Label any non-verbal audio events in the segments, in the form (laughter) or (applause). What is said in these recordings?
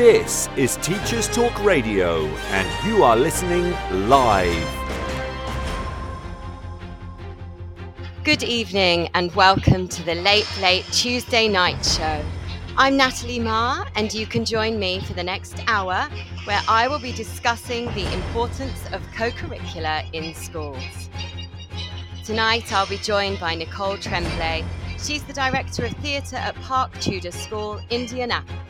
This is Teachers Talk Radio, and you are listening live. Good evening, and welcome to the Late Late Tuesday Night Show. I'm Natalie Marr, and you can join me for the next hour where I will be discussing the importance of co curricular in schools. Tonight, I'll be joined by Nicole Tremblay. She's the Director of Theatre at Park Tudor School, Indianapolis.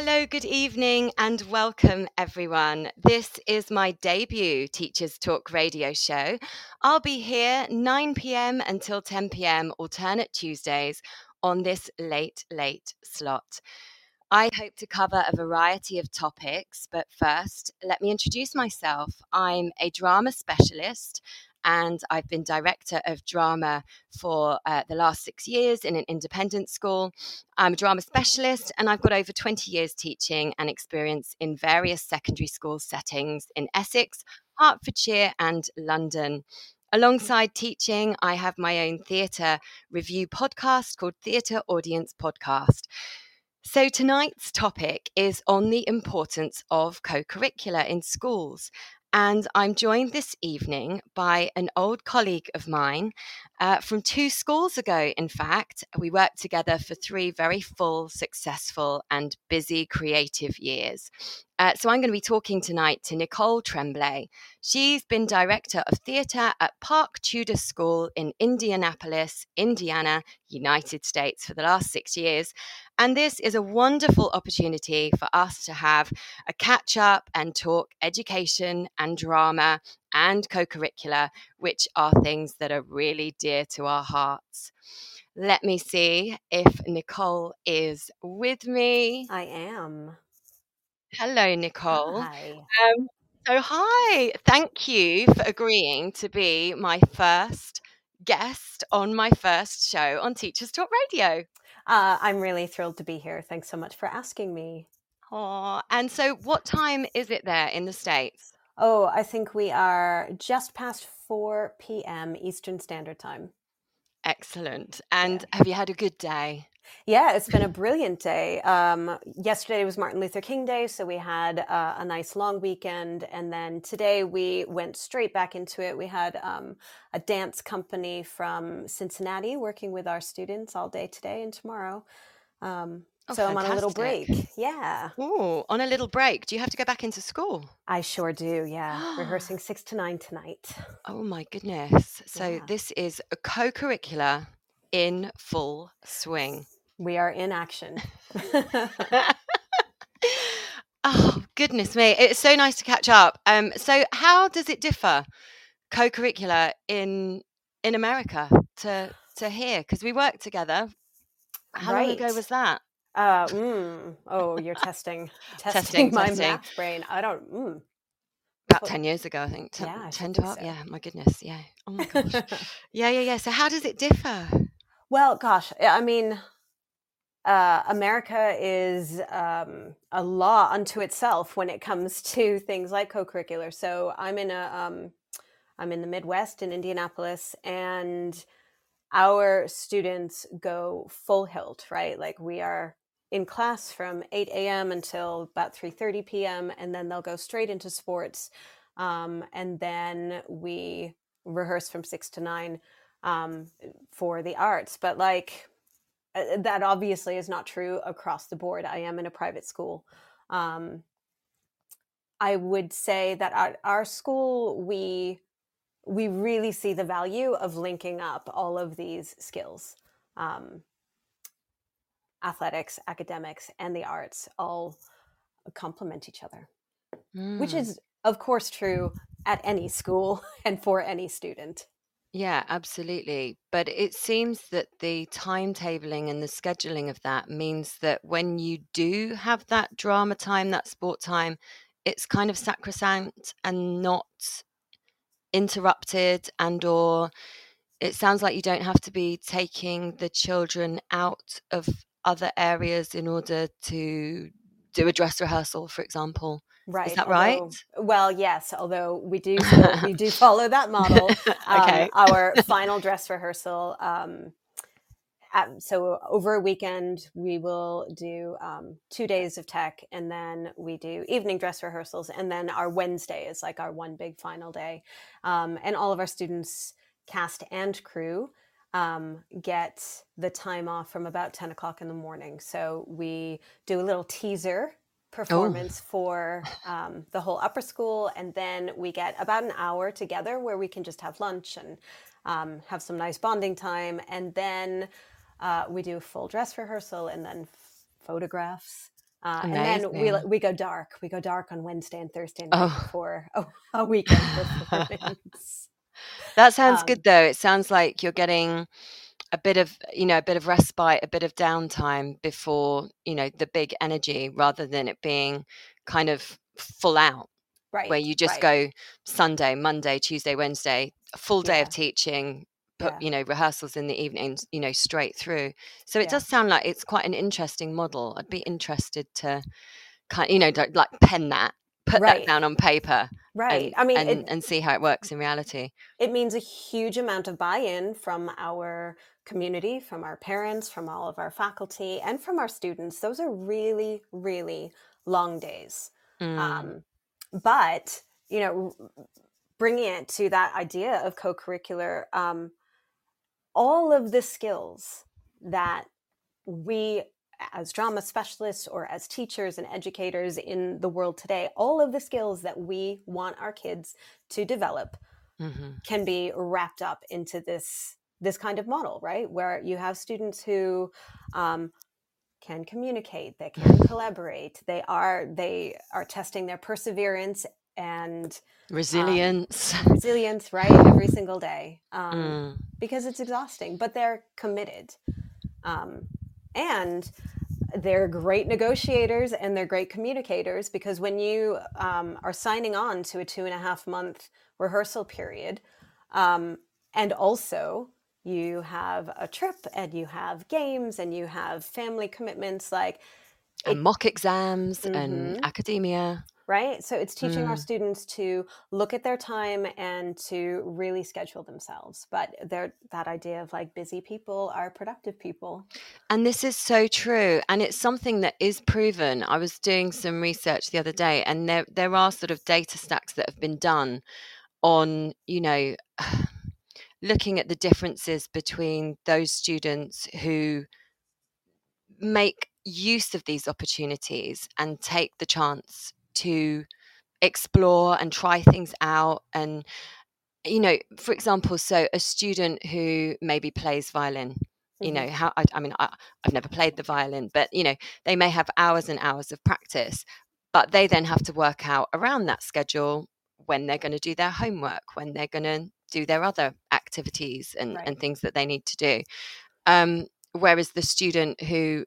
Hello, good evening, and welcome everyone. This is my debut Teachers Talk radio show. I'll be here 9 pm until 10 pm, alternate Tuesdays, on this late, late slot. I hope to cover a variety of topics, but first, let me introduce myself. I'm a drama specialist and I've been director of drama for uh, the last six years in an independent school. I'm a drama specialist, and I've got over 20 years teaching and experience in various secondary school settings in Essex, Hertfordshire, and London. Alongside teaching, I have my own theatre review podcast called Theatre Audience Podcast. So, tonight's topic is on the importance of co curricular in schools. And I'm joined this evening by an old colleague of mine uh, from two schools ago. In fact, we worked together for three very full, successful, and busy creative years. Uh, so I'm going to be talking tonight to Nicole Tremblay. She's been director of theatre at Park Tudor School in Indianapolis, Indiana, United States for the last six years. And this is a wonderful opportunity for us to have a catch up and talk education and drama and co curricular, which are things that are really dear to our hearts. Let me see if Nicole is with me. I am. Hello, Nicole. Hi. Um, so, hi. Thank you for agreeing to be my first guest on my first show on Teachers Talk Radio. Uh, I'm really thrilled to be here. Thanks so much for asking me. Oh, and so what time is it there in the States? Oh, I think we are just past 4 p.m. Eastern Standard Time. Excellent. And have you had a good day? Yeah, it's been a brilliant day. Um, yesterday was Martin Luther King Day, so we had uh, a nice long weekend. And then today we went straight back into it. We had um, a dance company from Cincinnati working with our students all day today and tomorrow. Um, Oh, so I'm on a little break. Yeah, Oh, on a little break. Do you have to go back into school? I sure do. Yeah, (gasps) rehearsing six to nine tonight. Oh my goodness. So Yeah. this is a co-curricular in full swing. We are in action. oh goodness me. It's so nice to catch up. Um so how does it differ co-curricular in in America to to here because we work together. How long ago was that? Uh, mm, oh, you're testing, (laughs) testing, Testing, my testing. math brain. I don't. Mm. About Well, 10 years ago, I think. 10, yeah, I 10 think 12? so. Yeah, my goodness. Yeah. Oh my gosh. (laughs) yeah, yeah, yeah. So how does it differ? well, gosh, I mean, uh, America is um, a law unto itself when it comes to things like co-curricular. So I'm in a, um, I'm in the Midwest in Indianapolis, and our students go full hilt, right? Like we are in class from 8 a.m. until about 3:30 p.m., and then they'll go straight into sports, um, and then we rehearse from six to nine um, for the arts. But like that, obviously, is not true across the board. I am in a private school. Um, I would say that at our school, we we really see the value of linking up all of these skills. Um, athletics, academics, and the arts all complement each other, which Mm, is, of course, true at any school (laughs) and for any student. Yeah, absolutely. But it seems that the timetabling and the scheduling of that means that when you do have that drama time, that sport time, it's kind of sacrosanct and not interrupted and or it sounds like you don't have to be taking the children out of other areas in order to do a dress rehearsal, for example. Right. Is that although, right? Well, yes. Although we do (laughs) still, we do follow that model. (laughs) okay. Um, our (laughs) final dress rehearsal. Um, at, so over a weekend, we will do um, two days of tech, and then we do evening dress rehearsals, and then our Wednesday is like our one big final day, um, and all of our students, cast and crew, um, get the time off from about 10 o'clock in the morning. So we do a little teaser performance oh. for um, the whole upper school. And then we get about an hour together where we can just have lunch and um, have some nice bonding time. And then uh, we do a full dress rehearsal and then f- photographs. Uh, and then we we go dark. We go dark on Wednesday and Thursday night oh. for a, a weekend (laughs) performance. That sounds um, good though. It sounds like you're getting a bit of you know a bit of respite, a bit of downtime before you know the big energy, rather than it being kind of full out, right? Where you just right. go Sunday, Monday, Tuesday, Wednesday, a full day yeah. of teaching, put yeah. you know rehearsals in the evenings, you know straight through. So it yeah. does sound like it's quite an interesting model. I'd be interested to kind you know like pen that put right. that down on paper right and, i mean and, it, and see how it works in reality it means a huge amount of buy-in from our community from our parents from all of our faculty and from our students those are really really long days mm. um, but you know bringing it to that idea of co-curricular um, all of the skills that we as drama specialists or as teachers and educators in the world today, all of the skills that we want our kids to develop mm-hmm. can be wrapped up into this this kind of model, right? Where you have students who um, can communicate, they can collaborate, they are they are testing their perseverance and resilience, um, resilience, right, every single day, um, mm. because it's exhausting, but they're committed. Um, and they're great negotiators and they're great communicators because when you um, are signing on to a two and a half month rehearsal period um, and also you have a trip and you have games and you have family commitments like and mock exams Mhm. and academia right so it's teaching our Mm. students to look at their time and to really schedule themselves but that idea of like busy people are productive people And this is so true. And it's something that is proven. I was doing some research the other day, and there, there are sort of data stacks that have been done on, you know, (sighs) looking at the differences between those students who make use of these opportunities and take the chance to explore and try things out and you know for example so a student who maybe plays violin you Mhm. know how I, I mean I, i've never played the violin but you know they may have hours and hours of practice but they then have to work out around that schedule when they're going to do their homework when they're going to do their other activities and, Right. and things that they need to do um, whereas the student who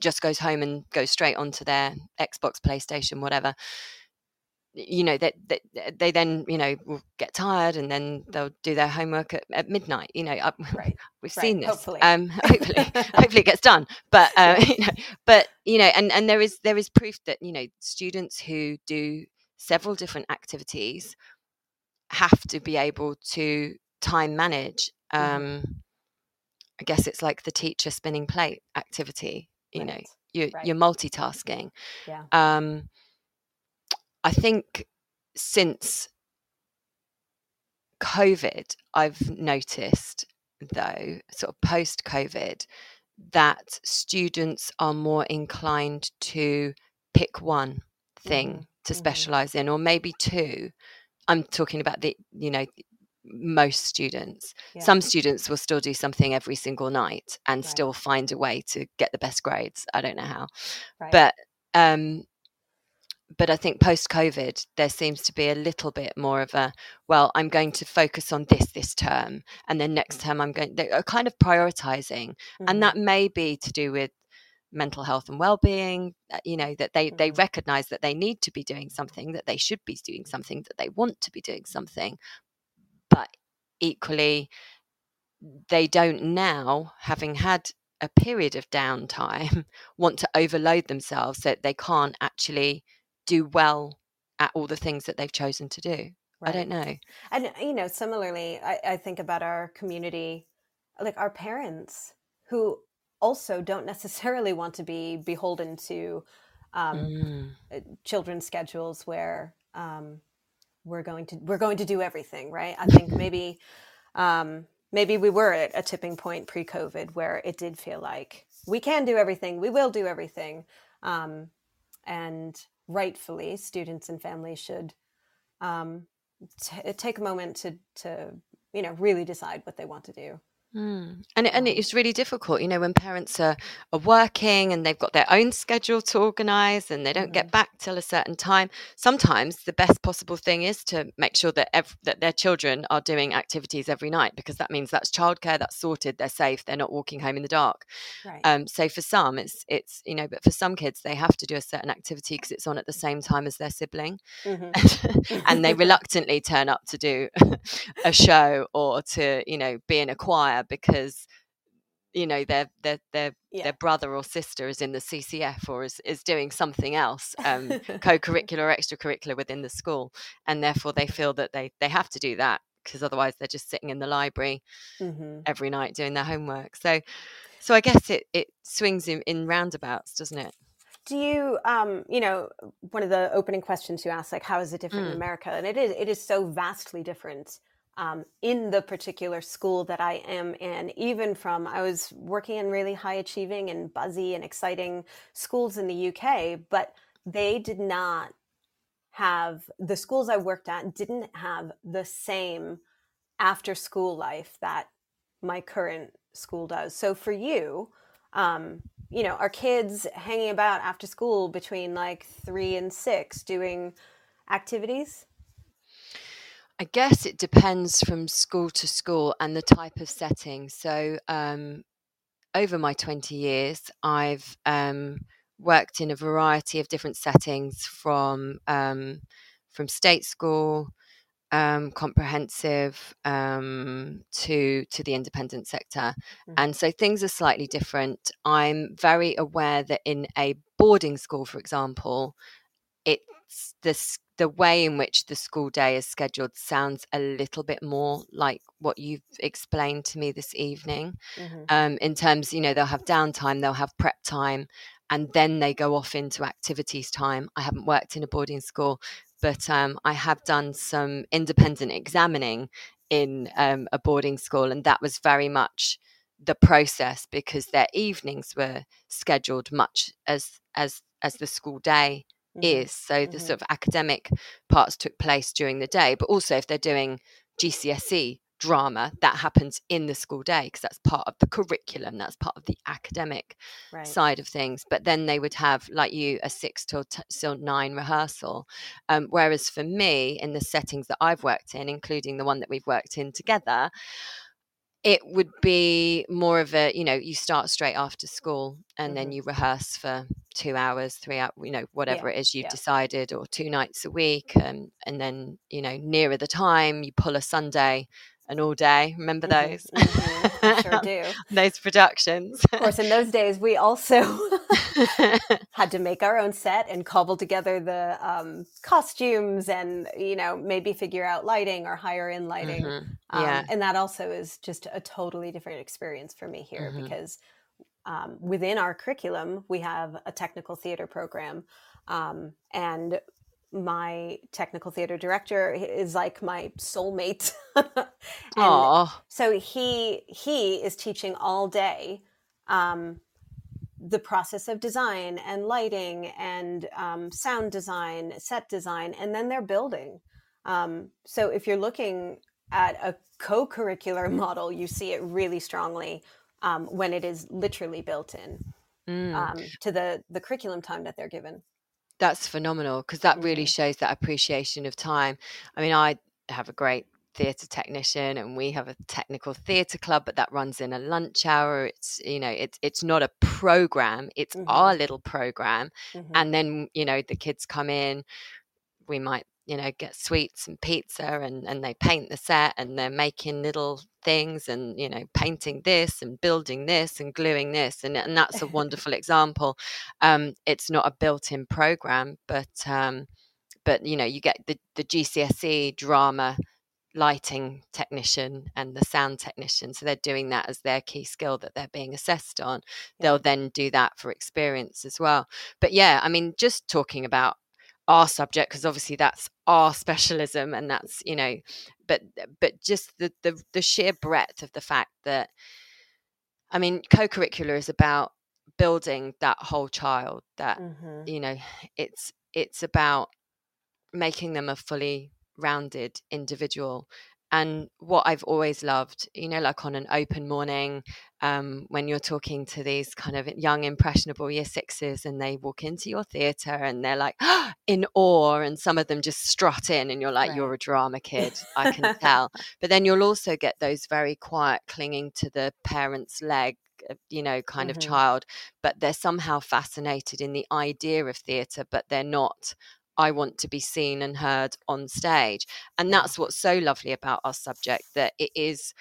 just goes home and goes straight onto their xbox playstation whatever you know that they, they, then you know will get tired and then they'll do their homework at, at midnight you know I- (laughs) right we've Right, seen this hopefully. um (laughs) hopefully hopefully it gets done but (laughs) uh, you know, but you know and and there is there is proof that you know students who do several different activities have to be able to time manage Mhm. um i guess it's like the teacher spinning plate activity you know you right. you're multitasking. Yeah. Um i think since covid i've noticed though sort of post covid that students are more inclined to pick one thing Mhm, to mhm. specialize in or maybe two. I'm talking about the you know most students Yeah. some students will still do something every single night and Right. still find a way to get the best grades i don't know how right but um but I think post COVID, there seems to be a little bit more of a, well, I'm going to focus on this this term. And then next term, I'm going, they are kind of prioritizing. Mm-hmm. And that may be to do with mental health and well-being uh, you know that they mm-hmm. they recognize that they need to be doing something that they should be doing something that they want to be doing something but equally they don't now having had a period of downtime (laughs) want to overload themselves so that they can't actually do well at all the things that they've chosen to do right. i don't know and you know similarly I, I think about our community like our parents who also don't (laughs) necessarily want to be beholden to um, mm. Uh, children's schedules where um, we're going to we're going to do everything right? I think (laughs) maybe um, maybe we were at a tipping point pre-covid where it did feel like we can do everything we will do everything um, and rightfully students and families should um, t- take a moment to to you know really decide what they want to do Mm. And and it's really difficult, you know, when parents are, are working and they've got their own schedule to organise and they don't get mm-hmm. back till a certain time. Sometimes the best possible thing is to make sure that ev- that their children are doing activities every night because that means that's childcare, that's sorted, they're safe, they're not walking home in the dark. Right. Um, so for some, it's it's you know, but for some kids, they have to do a certain activity because it's on at the same time as their sibling, mm-hmm. (laughs) and (laughs) they reluctantly turn up to do (laughs) a show or to you know be in a choir because you know their their their yeah. their brother or sister is in the CCF or is is doing something else um, (laughs) co-curricular or extracurricular within the school and therefore they feel that they they have to do that because otherwise they're just sitting in the library mm-hmm. every night doing their homework so so I guess it it swings in, in roundabouts doesn't it do you um you know one of the opening questions you asked like how is it different mm. in America and it is it is so vastly different um, in the particular school that I am in, even from I was working in really high achieving and buzzy and exciting schools in the UK, but they did not have the schools I worked at didn't have the same after school life that my current school does. So for you, um, you know, are kids hanging about after school between like three and six doing activities? I guess it depends from school to school and the type of setting. So, um, over my 20 years, I've um, worked in a variety of different settings from um, from state school, um, comprehensive um, to to the independent sector, mm-hmm. and so things are slightly different. I'm very aware that in a boarding school, for example, this the way in which the school day is scheduled sounds a little bit more like what you've explained to me this evening mm-hmm. um, in terms you know they'll have downtime they'll have prep time and then they go off into activities time i haven't worked in a boarding school but um, i have done some independent examining in um, a boarding school and that was very much the process because their evenings were scheduled much as as as the school day mm-hmm. is. So the mm-hmm. sort of academic parts took place during the day, but also if they're doing GCSE drama, that happens in the school day because that's part of the curriculum, that's part of the academic right. side of things. But then they would have, like you, a six till, t- till nine rehearsal. Um, whereas for me, in the settings that I've worked in, including the one that we've worked in together, it would be more of a you know you start straight after school and mm-hmm. then you rehearse for two hours three hours you know whatever yeah, it is you've yeah. decided or two nights a week um, and then you know nearer the time you pull a sunday and all day. Remember mm-hmm, those? Mm-hmm, sure (laughs) do. those productions. of course, in those days, we also (laughs) (laughs) had to make our own set and cobble together the um, costumes and, you know, maybe figure out lighting or hire in lighting. Mm-hmm. Yeah. Um, and that also is just a totally different experience for me here mm-hmm. because um, within our curriculum, we have a technical theater program. Um, and my technical theater director is like my soulmate. (laughs) so he he is teaching all day um, the process of design and lighting and um, sound design, set design, and then they're building. Um, so if you're looking at a co-curricular (laughs) model, you see it really strongly um, when it is literally built in mm. Um, to the the curriculum time that they're given. That's phenomenal because that really shows that appreciation of time. I mean, I have a great theatre technician and we have a technical theatre club but that runs in a lunch hour it's you know it's it's not a program it's Mhm. our little program Mhm. and then you know the kids come in we might you know get sweets and pizza and and they paint the set and they're making little things and you know painting this and building this and gluing this and, and that's a (laughs) wonderful example. Um it's not a built-in program but um but you know you get the the GCSE drama lighting technician and the sound technician so they're doing that as their key skill that they're being assessed on. They'll then do that for experience as well. But yeah i mean just talking about our subject because obviously that's our specialism and that's you know but but just the, the the sheer breadth of the fact that i mean co-curricular is about building that whole child that Mhm. you know it's it's about making them a fully rounded individual and what i've always loved you know like on an open morning um, when you're talking to these kind of young impressionable year sixes and they walk into your theatre and they're like (gasps) in awe and some of them just strut in and you're like you're a drama kid i can (laughs) tell but then you'll also get those very quiet clinging to the parent's leg uh, you know kind of Mhm. child but they're somehow fascinated in the idea of theatre but they're not I want to be seen and heard on stage. And that's what's so lovely about our subject that it is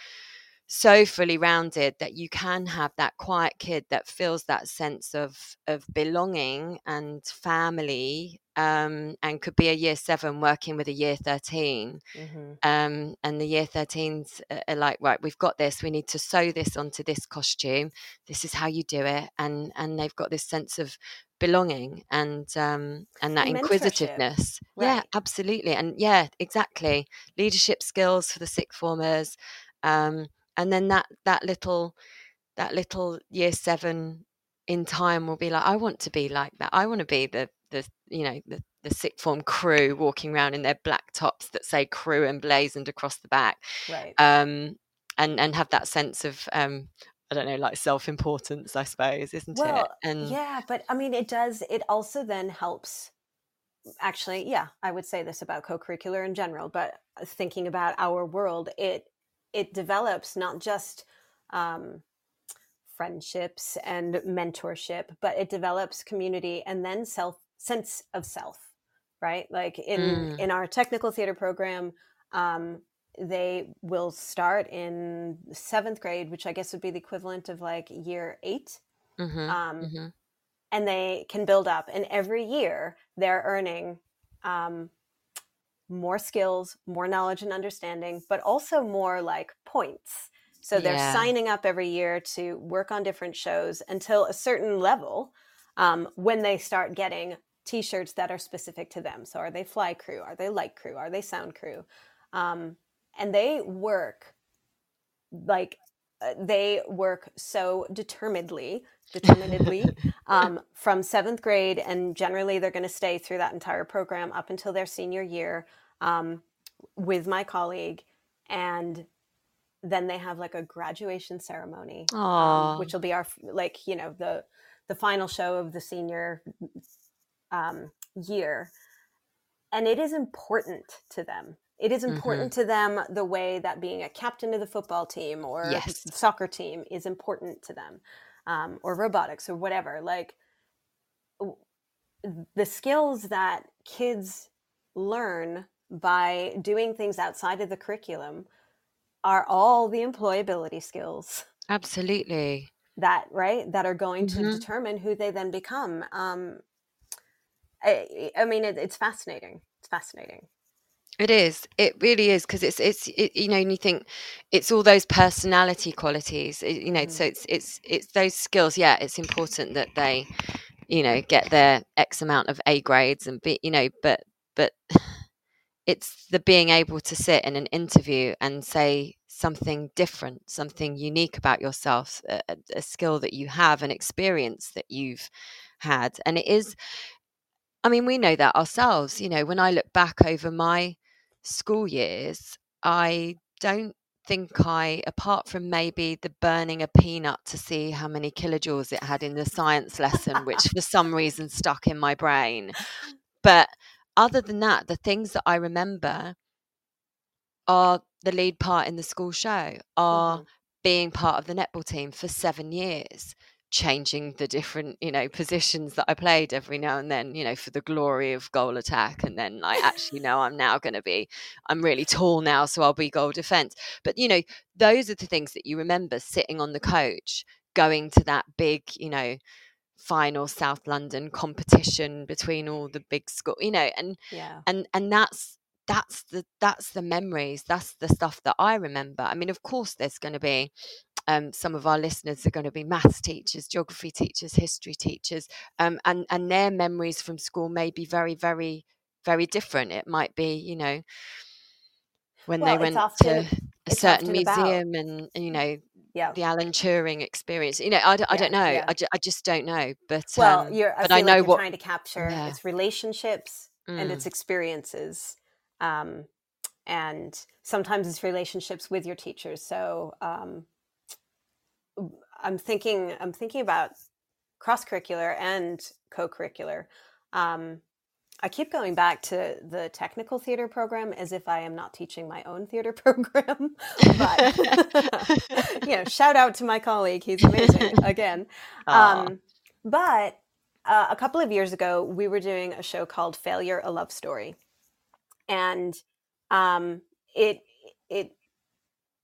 so fully rounded that you can have that quiet kid that feels that sense of of belonging and family um, and could be a year seven working with a year 13 Mhm. um, and the year 13s are- like right we've got this we need to sew this onto this costume this is how you do it and and they've got this sense of belonging and um and that mentorship, inquisitiveness. Yeah absolutely and yeah exactly. Leadership skills for the sixth formers um and then that that little that little year seven in time will be like i want to be like that i want to be the the you know the the sixth form crew walking around in their black tops that say crew emblazoned across the back Right. um and and have that sense of um i don't know like self-importance i suppose isn't it Well, and yeah, but I mean, it does. It also then helps. Actually, yeah, I would say this about co-curricular in general, but uh, thinking about our world, it it develops not just um, friendships and mentorship, but it develops community and then self sense of self. Right, like in Mm. in our technical theater program, um, they will start in seventh grade, which I guess would be the equivalent of like year eight mhm, um, mhm. and they can build up. And every year they're earning um, more skills, more knowledge and understanding, but also more like points. So they're Yeah. signing up every year to work on different shows until a certain level um, when they start getting t shirts that are specific to them. So are they fly crew? Are they light crew? Are they sound crew? Um, and they work like uh, they work so determinedly determinedly (laughs) um, from seventh grade and generally they're going to stay through that entire program up until their senior year um, with my colleague and then they have like a graduation ceremony um, which will be our like you know the the final show of the senior um, year. And it is important to them. It is important to them the way that being a captain of the football team or Yes. soccer team is important to them um, or robotics or whatever like the skills that kids learn by doing things outside of the curriculum are all the employability skills absolutely. that right that are going to determine who they then become um i, I mean it, it's fascinating. It's fascinating It is. It really is because it's it's it, you know, and you think it's all those personality qualities. it- you know, Mhm. so it's it's it's those skills. Yeah, it's important that they, you know, get their X amount of A grades and be, you know, but but (sighs) it's the being able to sit in an interview and say something different, something unique about yourself, a a skill that you have, an experience that you've had, and it is I mean, we know that ourselves. You know, when I look back over my school years, I don't think I, apart from maybe the burning a peanut to see how many kilojoules it had in the science lesson, which for some reason stuck in my brain. But other than that, the things that I remember are the lead part in the school show, (laughs) are mm-hmm. being part of the netball team for seven years, changing the different you know positions that i played every now and then you know for the glory of goal attack and then like actually (laughs) no i'm now going to be i'm really tall now so i'll be goal defense. But you know those are the things that you remember sitting on the coach going to that big you know final south london competition between all the big school you know and yeah. and and that's that's the that's the memories that's the stuff that i remember. I mean of course there's going to be um, some of our listeners are going to be maths teachers, geography teachers, history teachers, um, and and their memories from school may be very, very, very different. It might be, you know, when well, they went often, to a certain museum and, and, you know yeah. the Alan Turing experience. You know, I, I yeah, don't know. Yeah. I, ju- I just don't know. But well, um, you're, I but I know like what trying to capture yeah. its relationships mm. and its mm. experiences. Um, and sometimes it's relationships with your teachers. So um, I'm thinking I'm thinking about cross curricular and co curricular. Um, I keep going back to the technical theater program as if I am not teaching my own theater (laughs) program. but (laughs) you know, shout out to my colleague; he's amazing (laughs) again. Um, but uh, a couple of years ago, we were doing a show called "Failure: A Love Story," and um, it it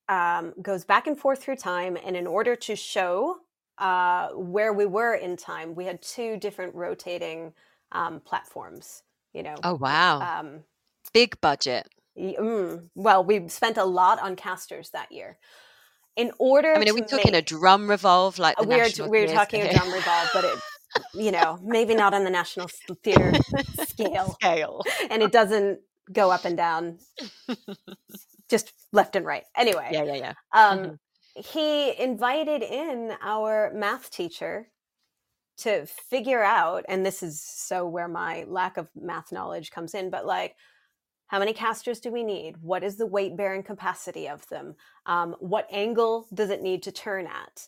um, goes back and forth through time. And in order to show uh, where we were in time, we had two different rotating um, platforms. You know. Oh wow! Um, Big budget. Mm, well, we spent a lot on casters that year. In order, I mean, are we talking make, a drum revolve like we are? We are talking a drum revolve, but it, you know, maybe not on the national theater (laughs) scale. Scale, and it doesn't go up and down (laughs) just left and right. Anyway. Yeah, yeah, yeah. Um, mm-hmm. He invited in our math teacher to figure out, and this is so where my lack of math knowledge comes in, but like, how many casters do we need? What is the weight bearing capacity of them? Um, what angle does it need to turn at?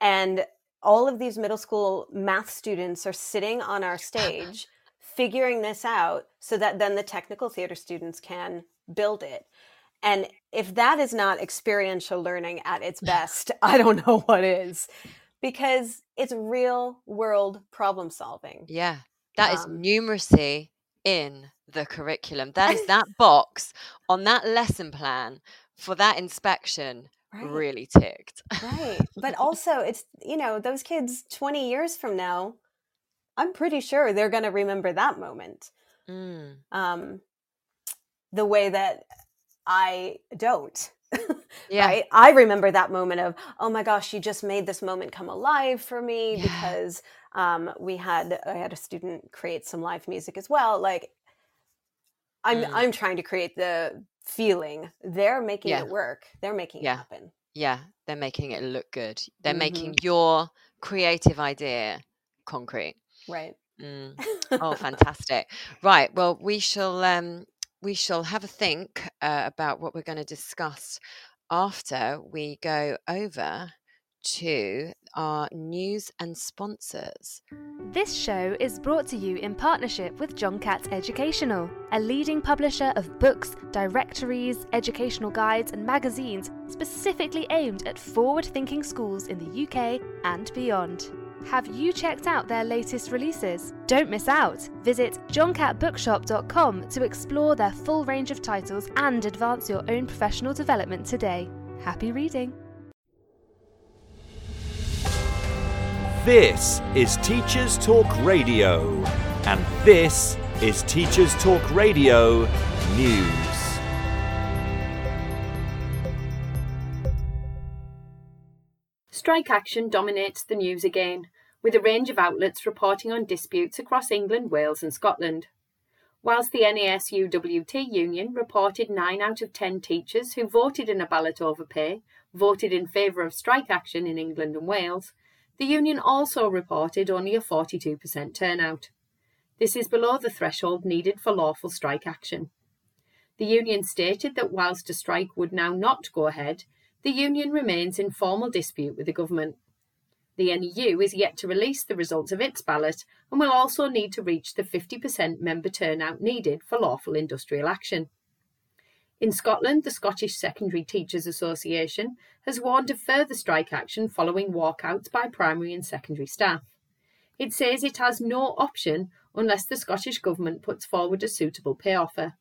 And all of these middle school math students are sitting on our (laughs) stage figuring this out so that then the technical theater students can build it. And if that is not experiential learning at its best, (laughs) I don't know what is because it's real world problem solving. Yeah. that um, is numeracy in the curriculum. That is that (laughs) box on that lesson plan for that inspection right. really ticked. right. But (laughs) also, it's, you know, those kids 20 years from now, I'm pretty sure they're going to remember that moment. Mm. Um, the way that I don't. (laughs) yeah. Right? I remember that moment of, oh my gosh, you just made this moment come alive for me yeah. because um, we had I had a student create some live music as well. Like I'm mm. I'm trying to create the feeling. They're making yeah. it work. They're making yeah. it happen. Yeah, they're making it look good. They're mm-hmm. making your creative idea concrete. Right. Mm. (laughs) Oh, fantastic! right. Well, we shall um, we shall have a think uh, about what we're going to discuss after we go over to our news and sponsors. This show is brought to you in partnership with John Catt Educational, a leading publisher of books, directories, educational guides, and magazines specifically aimed at forward thinking schools in the UK and beyond. Have you checked out their latest releases? Don't miss out! Visit johncattbookshop.com to explore their full range of titles and advance your own professional development today. Happy reading! This is Teachers Talk Radio, and this is Teachers Talk Radio News. Strike action dominates the news again, with a range of outlets reporting on disputes across England, Wales, and Scotland. Whilst the NASUWT union reported 9 out of 10 teachers who voted in a ballot over pay voted in favour of strike action in England and Wales, the union also reported only a 42% turnout. This is below the threshold needed for lawful strike action. The union stated that whilst a strike would now not go ahead, the union remains in formal dispute with the government. The NEU is yet to release the results of its ballot and will also need to reach the 50% member turnout needed for lawful industrial action. In Scotland, the Scottish Secondary Teachers Association has warned of further strike action following walkouts by primary and secondary staff. It says it has no option unless the Scottish Government puts forward a suitable pay offer.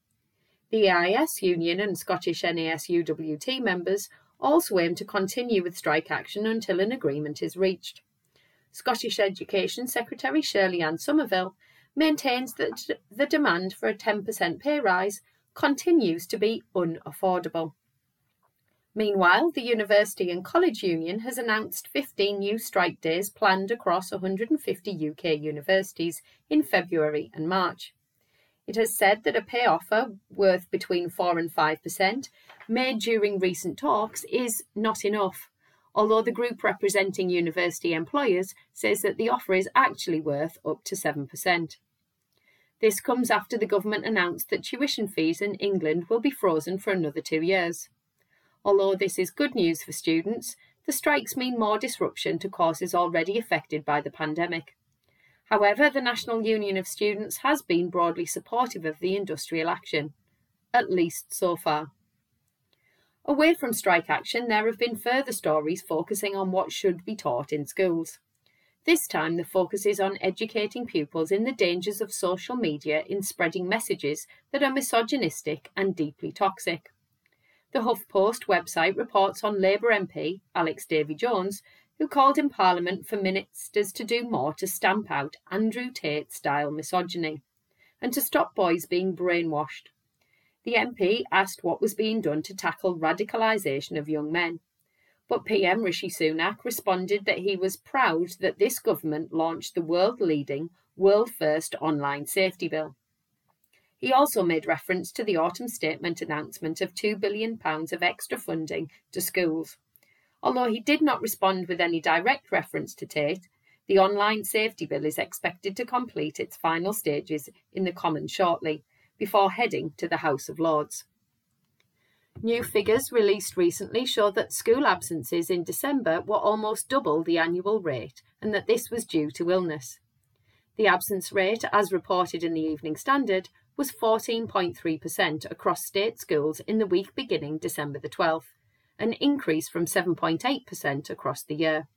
The EIS Union and Scottish NASUWT members also aim to continue with strike action until an agreement is reached. Scottish Education Secretary Shirley Ann Somerville maintains that the demand for a 10% pay rise continues to be unaffordable. Meanwhile, the University and College Union has announced 15 new strike days planned across 150 UK universities in February and March. It has said that a pay offer worth between 4 and 5% made during recent talks is not enough, although the group representing university employers says that the offer is actually worth up to 7%. This comes after the government announced that tuition fees in England will be frozen for another two years. Although this is good news for students, the strikes mean more disruption to courses already affected by the pandemic. However, the National Union of Students has been broadly supportive of the industrial action, at least so far. Away from strike action, there have been further stories focusing on what should be taught in schools. This time, the focus is on educating pupils in the dangers of social media in spreading messages that are misogynistic and deeply toxic. The HuffPost website reports on Labour MP Alex Davies-Jones, who called in Parliament for ministers to do more to stamp out Andrew Tate style misogyny and to stop boys being brainwashed. The MP asked what was being done to tackle radicalisation of young men. But PM Rishi Sunak responded that he was proud that this government launched the world leading, world first online safety bill. He also made reference to the autumn statement announcement of £2 billion of extra funding to schools. Although he did not respond with any direct reference to Tate, the online safety bill is expected to complete its final stages in the Commons shortly, before heading to the House of Lords. New figures released recently show that school absences in December were almost double the annual rate and that this was due to illness. The absence rate, as reported in the Evening Standard, was 14.3% across state schools in the week beginning December the 12th, an increase from 7.8% across the year.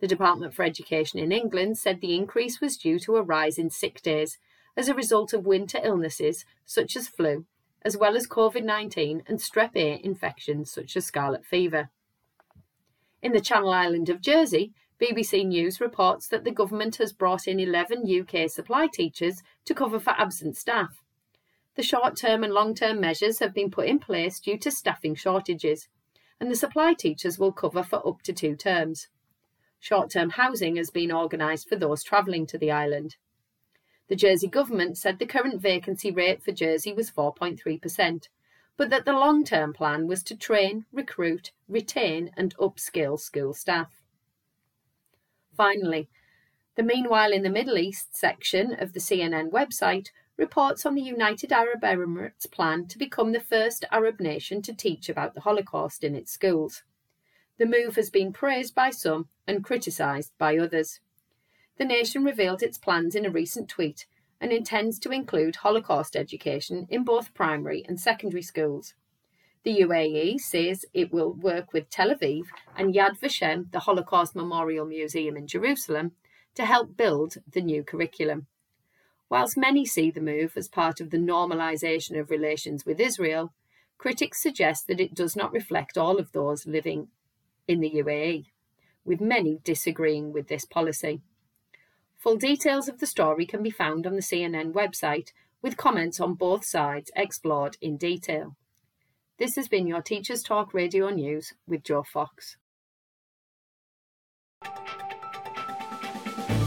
The Department for Education in England said the increase was due to a rise in sick days as a result of winter illnesses such as flu, as well as COVID 19 and strep A infections such as scarlet fever. In the Channel Island of Jersey, BBC News reports that the government has brought in 11 UK supply teachers to cover for absent staff. The short term and long term measures have been put in place due to staffing shortages, and the supply teachers will cover for up to two terms. Short term housing has been organised for those travelling to the island. The Jersey government said the current vacancy rate for Jersey was 4.3%, but that the long term plan was to train, recruit, retain, and upskill school staff. Finally, the Meanwhile in the Middle East section of the CNN website reports on the United Arab Emirates plan to become the first Arab nation to teach about the Holocaust in its schools. The move has been praised by some and criticised by others. The nation revealed its plans in a recent tweet and intends to include Holocaust education in both primary and secondary schools. The UAE says it will work with Tel Aviv and Yad Vashem, the Holocaust Memorial Museum in Jerusalem, to help build the new curriculum. Whilst many see the move as part of the normalisation of relations with Israel, critics suggest that it does not reflect all of those living in the UAE, with many disagreeing with this policy. Full details of the story can be found on the CNN website, with comments on both sides explored in detail. This has been your Teachers Talk Radio News with Joe Fox.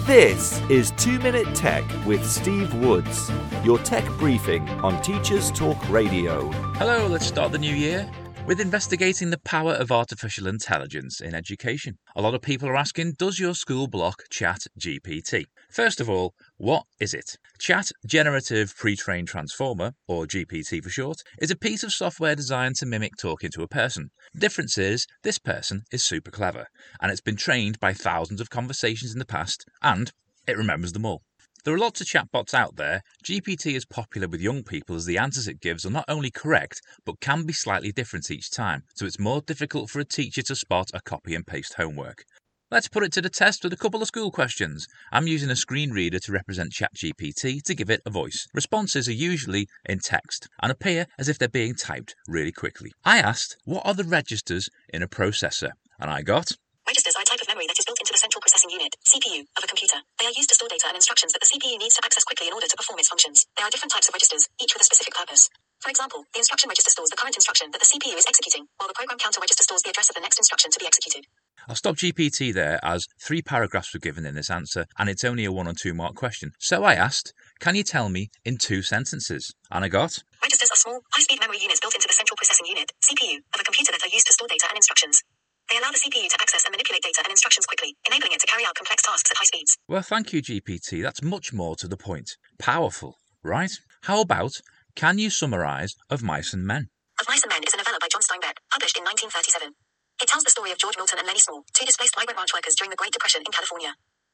This is 2 Minute Tech with Steve Woods, your tech briefing on Teachers Talk Radio. Hello, let's start the new year with investigating the power of artificial intelligence in education. A lot of people are asking Does your school block Chat GPT? First of all, what is it? Chat Generative Pre trained Transformer, or GPT for short, is a piece of software designed to mimic talking to a person. The difference is this person is super clever, and it's been trained by thousands of conversations in the past, and it remembers them all. There are lots of chatbots out there. GPT is popular with young people as the answers it gives are not only correct, but can be slightly different each time, so it's more difficult for a teacher to spot a copy and paste homework. Let's put it to the test with a couple of school questions. I'm using a screen reader to represent ChatGPT to give it a voice. Responses are usually in text and appear as if they're being typed really quickly. I asked, What are the registers in a processor? And I got Registers are a type of memory that is built into the central processing unit, CPU, of a computer. They are used to store data and instructions that the CPU needs to access quickly in order to perform its functions. There are different types of registers, each with a specific purpose. For example, the instruction register stores the current instruction that the CPU is executing, while the program counter register stores the address of the next instruction to be executed. I'll stop GPT there as three paragraphs were given in this answer and it's only a one or two mark question. So I asked, Can you tell me in two sentences? And I got Registers are small, high speed memory units built into the central processing unit, CPU, of a computer that are used to store data and instructions. They allow the CPU to access and manipulate data and instructions quickly, enabling it to carry out complex tasks at high speeds. Well, thank you, GPT. That's much more to the point. Powerful, right? How about Can you summarise Of Mice and Men? Of Mice and Men is a novella by John Steinbeck, published in 1937. It tells the story of George Milton and Lenny Small, two displaced migrant ranch workers during the Great Depression in California.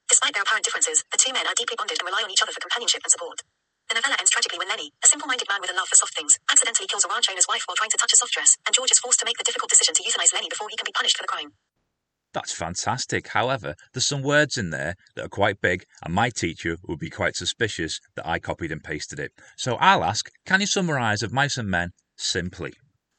Despite their apparent differences, the two men are deeply bonded and rely on each other for companionship and support. The novella ends tragically when Lenny, a simple minded man with a love for soft things, accidentally kills a ranch owner's wife while trying to touch a soft dress, and George is forced to make the difficult decision to euthanize Lenny before he can be punished for the crime. That's fantastic. However, there's some words in there that are quite big, and my teacher would be quite suspicious that I copied and pasted it. So I'll ask Can you summarise Of Mice and Men simply?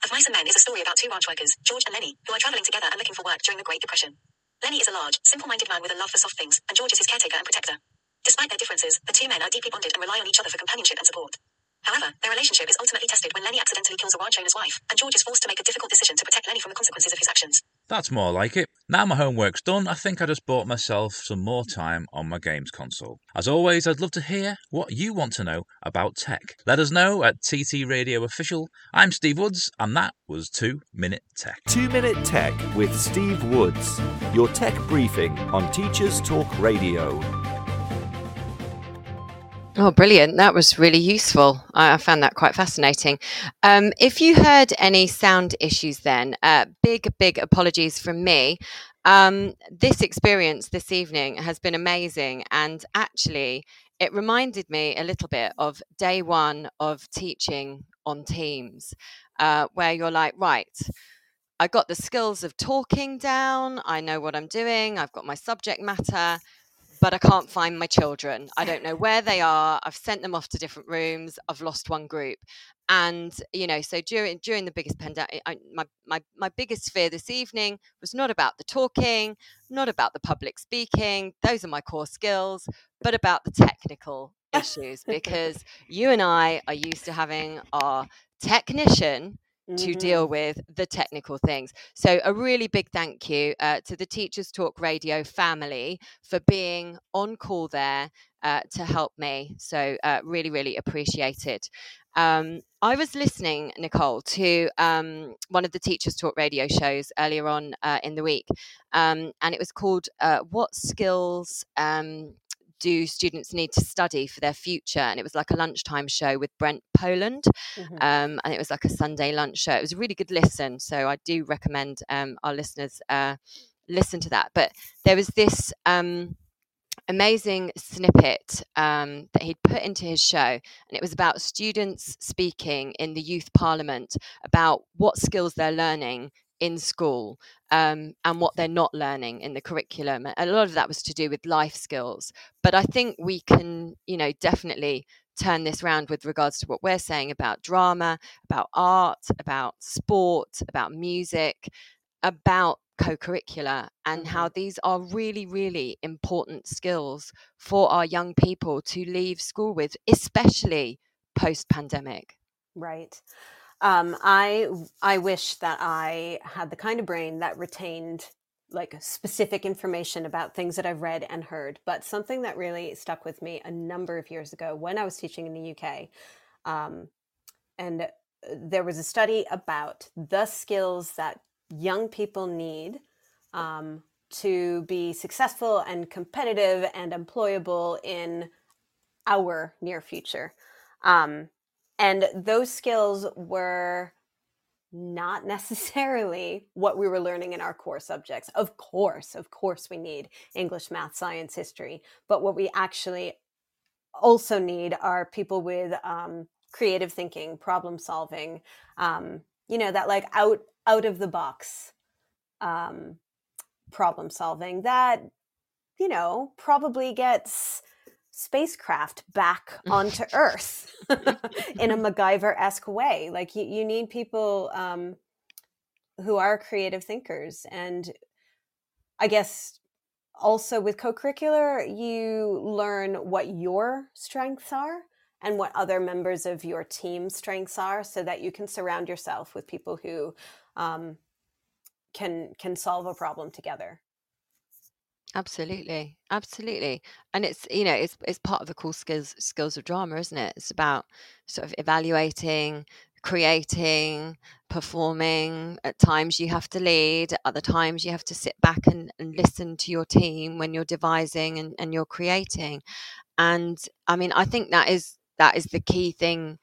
Of Mice and Men is a story about two ranch workers, George and Lenny, who are traveling together and looking for work during the Great Depression. Lenny is a large, simple minded man with a love for soft things, and George is his caretaker and protector. Despite their differences, the two men are deeply bonded and rely on each other for companionship and support. However, their relationship is ultimately tested when Lenny accidentally kills a ranch owner's wife, and George is forced to make a difficult decision to protect Lenny from the consequences of his actions. That's more like it. Now my homework's done, I think I just bought myself some more time on my games console. As always, I'd love to hear what you want to know about tech. Let us know at TT Radio Official. I'm Steve Woods, and that was 2 Minute Tech. 2 Minute Tech with Steve Woods, your tech briefing on Teachers Talk Radio. Oh, brilliant. That was really useful. I, found that quite fascinating. Um, if you heard any sound issues, then uh, big, big apologies from me. Um, this experience this evening has been amazing. And actually, it reminded me a little bit of day one of teaching on Teams, uh, where you're like, right, I got the skills of talking down. I know what I'm doing. I've got my subject matter but I can't find my children. I don't know where they are. I've sent them off to different rooms. I've lost one group. And you know, so during during the biggest pandemic, my my my biggest fear this evening was not about the talking, not about the public speaking. Those are my core skills, but about the technical (laughs) issues because you and I are used to having our technician to Mhm. deal with the technical things. So, a really big thank you uh, to the Teachers Talk Radio family for being on call there uh, to help me. So, uh, really, really appreciated. Um, I was listening, Nicole, to um, one of the Teachers Talk radio shows earlier on uh, in the week, um, and it was called uh, What Skills um, Do Students Need to Study for Their Future? And it was like a lunchtime show with Brent Poland Mhm. um, and it was like a Sunday lunch show. It was a really good listen, so I do recommend um, our listeners uh, listen to that. But there was this um, amazing snippet um, that he'd put into his show, and it was about students speaking in the youth parliament about what skills they're learning in school um, and what they're not learning in the curriculum. A lot of that was to do with life skills, but I think we can, you know, definitely turn this round with regards to what we're saying about drama, about art, about sport, about music, about co-curricular and how these are really really important skills for our young people to leave school with especially post pandemic Right. Um, I I wish that I had the kind of brain that retained like specific information about things that I've read and heard. But something that really stuck with me a number of years ago when I was teaching in the UK, um, and there was a study about the skills that young people need um, to be successful and competitive and employable in our near future. Um, and those skills were not necessarily what we were learning in our core subjects. Of course, of course, we need English, math, science, history. But what we actually also need are people with um, creative thinking, problem solving, um, you know, that like out out of the box um, problem solving that you know probably gets spacecraft back (laughs) onto Earth (laughs) in a MacGyver esque way. Like you, you need people um, who are creative thinkers. And I guess also with co curricular, you learn what your strengths are and what other members of your team strengths are so that you can surround yourself with people who um, can can solve a problem together Absolutely, absolutely, and it's you know it's it's part of the cool skills skills of drama, isn't it? It's about sort of evaluating, creating, performing. At times you have to lead, at other times you have to sit back and, and listen to your team when you're devising and, and you're creating. And I mean, I think that is that is the key thing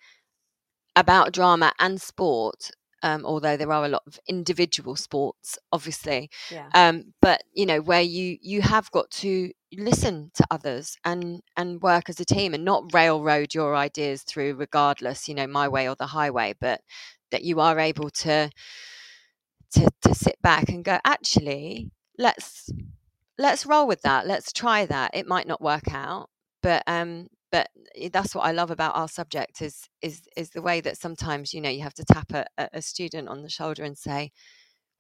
about drama and sport um, although there are a lot of individual sports, obviously. yeah Um, but you know, where you you have got to listen to others and and work as a team and not railroad your ideas through, regardless, you know, my way or the highway, but that you are able to to to sit back and go, actually, let's let's roll with that. Let's try that. It might not work out, but um, but that's what I love about our subject is is is the way that sometimes you know you have to tap a, a student on the shoulder and say,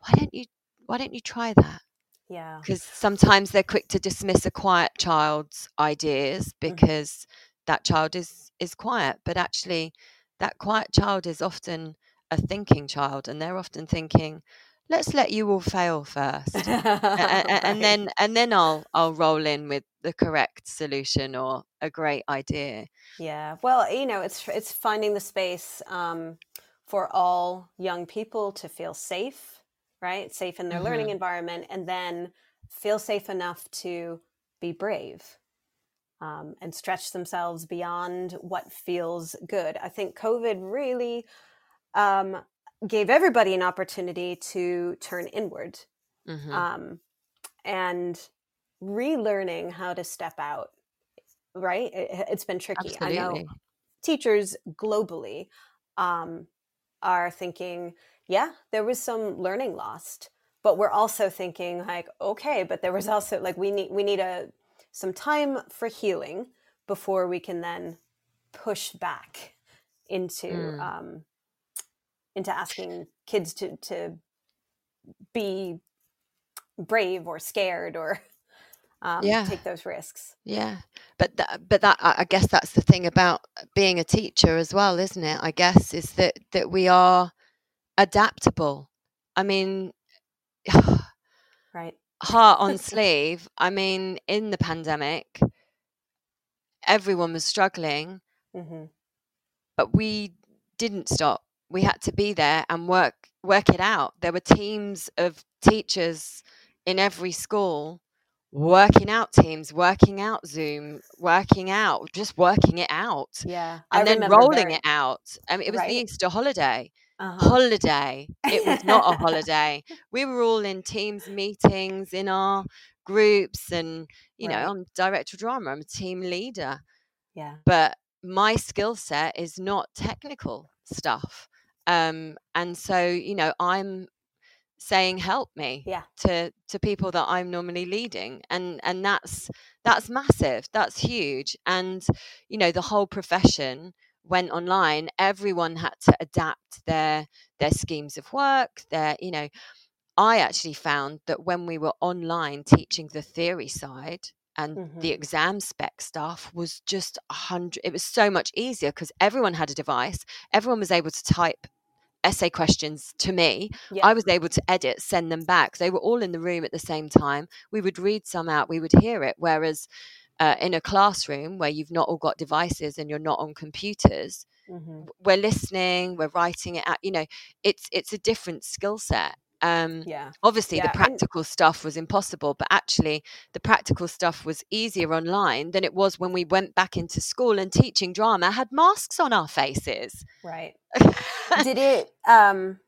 why don't you why don't you try that? yeah Because sometimes they're quick to dismiss a quiet child's ideas Mm-hmm. because that child is is quiet, but actually that quiet child is often a thinking child, and they're often thinking, let's let you all fail first. (laughs) A- a- a- and then and then I'll I'll roll in with the correct solution or a great idea. Yeah, well, you know, it's it's finding the space um, for all young people to feel safe, right? Safe in their learning environment, and then feel safe enough to be brave um, and stretch themselves beyond what feels good. I think COVID really um, gave everybody an opportunity to turn inward Mhm. um, and relearning how to step out. Right? It, it's been tricky. I know teachers globally um, are thinking, yeah, there was some learning lost, but we're also thinking like, okay, but there was also like we need we need a some time for healing before we can then push back into Mm. um, into asking kids to to be brave or scared or (laughs) um, Yeah. take those risks. Yeah, but that, but that I guess that's the thing about being a teacher as well, isn't it? I guess is that that we are adaptable. I mean, (sighs) Right. heart on (laughs) sleeve. I mean, in the pandemic, everyone was struggling, mm-hmm. but we didn't stop. We had to be there and work work it out. There were teams of teachers in every school working out teams, working out Zoom, working out, just working it out, Yeah. I and then rolling it out. I mean, it was the Easter holiday. Uh-huh. Holiday. It was not a (laughs) holiday. We were all in teams meetings in our groups, and you know, Right. I'm director of drama. I'm a team leader Yeah. but my skill set is not technical stuff um and so you know i'm saying help me Yeah. to to people that i'm normally leading and and that's that's massive that's huge and you know the whole profession went online everyone had to adapt their their schemes of work their you know i actually found that when we were online teaching the theory side and the Mhm. exam spec stuff was just a hundred it was so much easier because everyone had a device everyone was able to type essay questions to me Yeah. i was able to edit send them back they were all in the room at the same time we would read some out we would hear it whereas uh, in a classroom where you've not all got devices and you're not on computers Mhm. we're listening we're writing it out you know it's it's a different skill set um Yeah. obviously Yeah, the and- practical stuff was impossible but actually the practical stuff was easier online than it was when we went back into school and teaching drama had masks on our faces Right. (laughs) did it um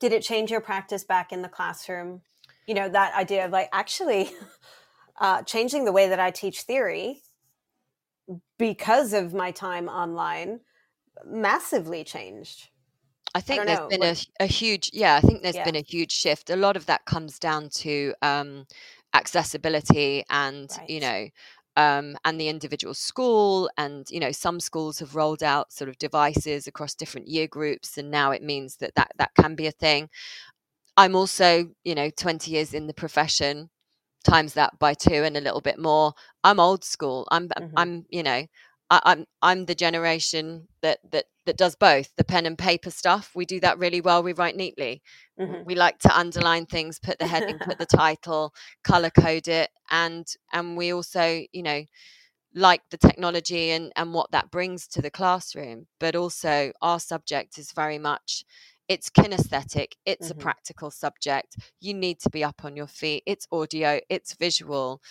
did it change your practice back in the classroom you know that idea of like actually (laughs) uh changing the way that i teach theory because of my time online massively changed I think don't there's know, been a, a huge, yeah, I think there's Yeah. been a huge shift. A lot of that comes down to um, accessibility and, you know, um, and the individual school. And, you know, some schools have rolled out sort of devices across different year groups. And now it means that that, that can be a thing. I'm also, you know, 20 years in the profession, times that by two and a little bit more. I'm old school. I'm, Mhm. I'm, you know, I, I'm I'm the generation that that that does both the pen and paper stuff. We do that really well. We write neatly. Mhm. We like to underline things, put the heading, put the (laughs) title, color code it, and and we also you know like the technology and and what that brings to the classroom. But also our subject is very much it's kinesthetic it's Mhm. a practical subject you need to be up on your feet it's audio it's visual